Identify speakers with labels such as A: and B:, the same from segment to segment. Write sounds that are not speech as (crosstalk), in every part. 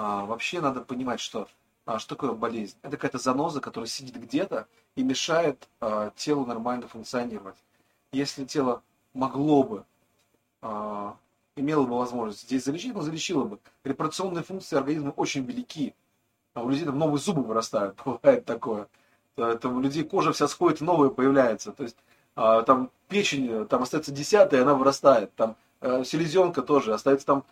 A: а, вообще надо понимать, что а, что такое болезнь? Это какая-то заноза, которая сидит где-то и мешает а, телу нормально функционировать. Если тело могло бы, а, имело бы возможность здесь залечить, оно залечило бы. Репарационные функции организма очень велики. А у людей там новые зубы вырастают, (laughs) бывает такое. Там у людей кожа вся сходит, новая появляется. То есть а, там печень, там остается десятая, она вырастает. Там а, селезенка тоже, остается там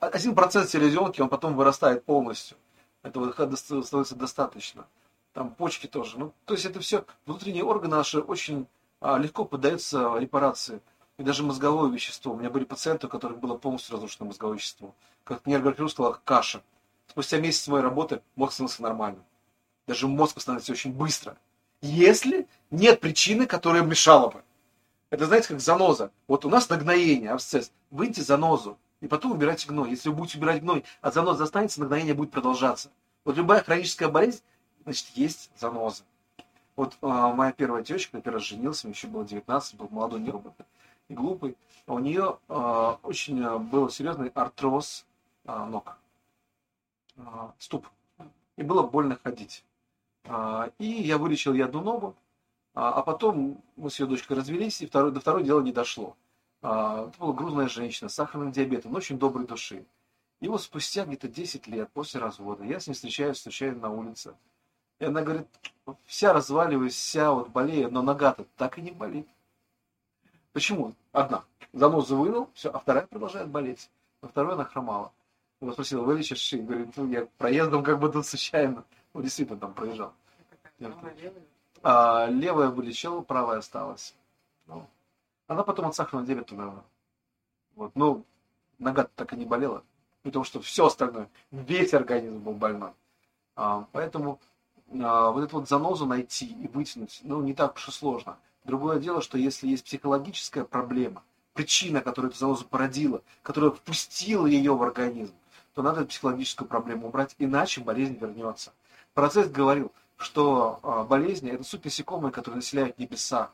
A: один процент селезенки, он потом вырастает полностью. Этого становится достаточно. Там почки тоже. Ну, то есть это все, внутренние органы наши очень а, легко поддаются репарации. И даже мозговое вещество. У меня были пациенты, у которых было полностью разрушено мозговое вещество. Как нейрографию сказала, каша. Спустя месяц моей работы мозг становился нормальным. Даже мозг восстанавливается очень быстро. Если нет причины, которая мешала бы. Это, знаете, как заноза. Вот у нас нагноение, абсцесс. Выньте занозу и потом убирайте гной. Если вы будете убирать гной, а заноза останется, нагноение будет продолжаться. Вот любая хроническая болезнь, значит, есть заноза. Вот а, моя первая девочка, я первый раз женился, мне еще было 19, был молодой, неопытный и глупый. А у нее а, очень был серьезный артроз а, ног, а, ступ. И было больно ходить. А, и я вылечил ей одну ногу, а, потом мы с ее дочкой развелись, и второе, до второй дела не дошло. А, это была грузная женщина с сахарным диабетом, но очень доброй души. И вот спустя где-то 10 лет после развода я с ней встречаюсь, встречаю на улице. И она говорит, вся разваливаюсь, вся вот болею, но нога-то так и не болит. Почему? Одна. Занозу вынул, все, а вторая продолжает болеть. А второй она хромала. Я спросила, вылечишь шею? Говорит, ну я проездом как бы тут случайно. Ну, действительно, там проезжал. А, левая вылечила, правая осталась. Ну, она потом от сахарного диабета умерла. Вот. Ну, нога так и не болела. Потому что все остальное, весь организм был больной. А, поэтому а, вот эту вот занозу найти и вытянуть, ну, не так уж и сложно. Другое дело, что если есть психологическая проблема, причина, которая эту занозу породила, которая впустила ее в организм, то надо эту психологическую проблему убрать, иначе болезнь вернется. Процесс говорил, что а, болезни – это суть насекомые, которые населяют небеса.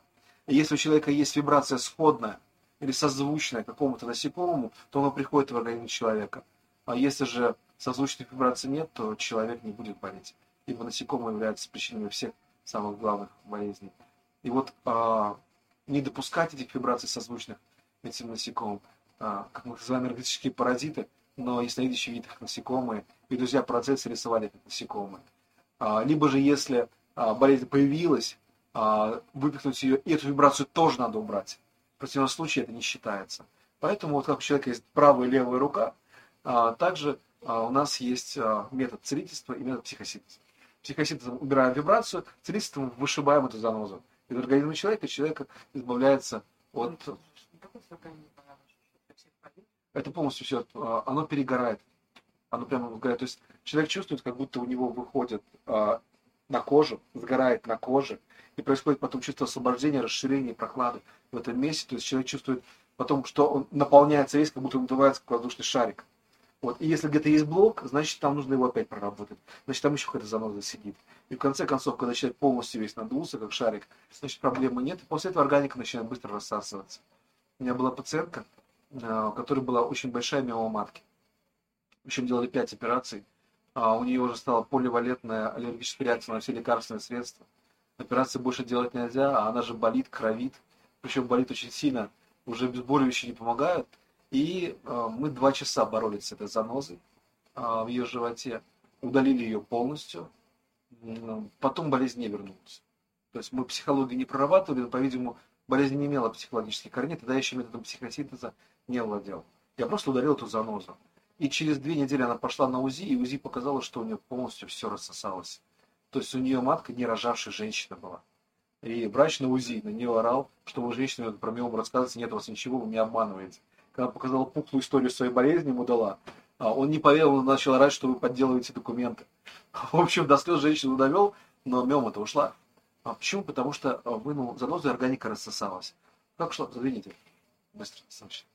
A: Если у человека есть вибрация сходная или созвучная какому-то насекомому, то оно приходит в организм человека. А если же созвучных вибраций нет, то человек не будет болеть. Ибо насекомые являются причиной всех самых главных болезней. И вот а, не допускать этих вибраций созвучных этим насекомым, а, как мы называем энергетические паразиты, но ясновидящий вид их насекомые, и друзья процессы рисовали как насекомые. А, либо же, если а, болезнь появилась, выпихнуть ее, и эту вибрацию тоже надо убрать. В противном случае это не считается. Поэтому вот как у человека есть правая и левая рука, а, также а, у нас есть метод целительства и метод психосинтеза. Психосинтезом убираем вибрацию, целительством вышибаем эту занозу. И в организме человека человек избавляется от... Это полностью все, оно перегорает. Оно прямо выгорает. То есть человек чувствует, как будто у него выходит на кожу, сгорает на коже, и происходит потом чувство освобождения, расширения, прохлады в этом месте. То есть человек чувствует потом, что он наполняется весь, как будто надувается воздушный шарик. Вот. И если где-то есть блок, значит там нужно его опять проработать. Значит там еще какая-то заноза сидит. И в конце концов, когда человек полностью весь надулся, как шарик, значит проблемы нет. И после этого органика начинает быстро рассасываться. У меня была пациентка, э, у которой была очень большая миома матки. В общем, делали 5 операций. А у нее уже стала поливалентная аллергическая реакция на все лекарственные средства операции больше делать нельзя, а она же болит, кровит, причем болит очень сильно, уже обезболивающие не помогают. И э, мы два часа боролись с этой занозой э, в ее животе, удалили ее полностью, потом болезнь не вернулась. То есть мы психологию не прорабатывали, но, по-видимому, болезнь не имела психологических корней, тогда еще методом психосинтеза не владел. Я просто удалил эту занозу. И через две недели она пошла на УЗИ, и УЗИ показало, что у нее полностью все рассосалось. То есть у нее матка не рожавшая женщина была. И врач на УЗИ на нее орал, что вы женщине про миому рассказываете, нет у вас ничего, вы меня обманываете. Когда показала пухлую историю своей болезни, ему дала, а он не поверил, он начал орать, что вы подделываете документы. (laughs) В общем, до слез женщину довел, но миома-то ушла. А почему? Потому что вынул занозу, и органика рассосалась. Как шло? Извините. Быстро, достаточно.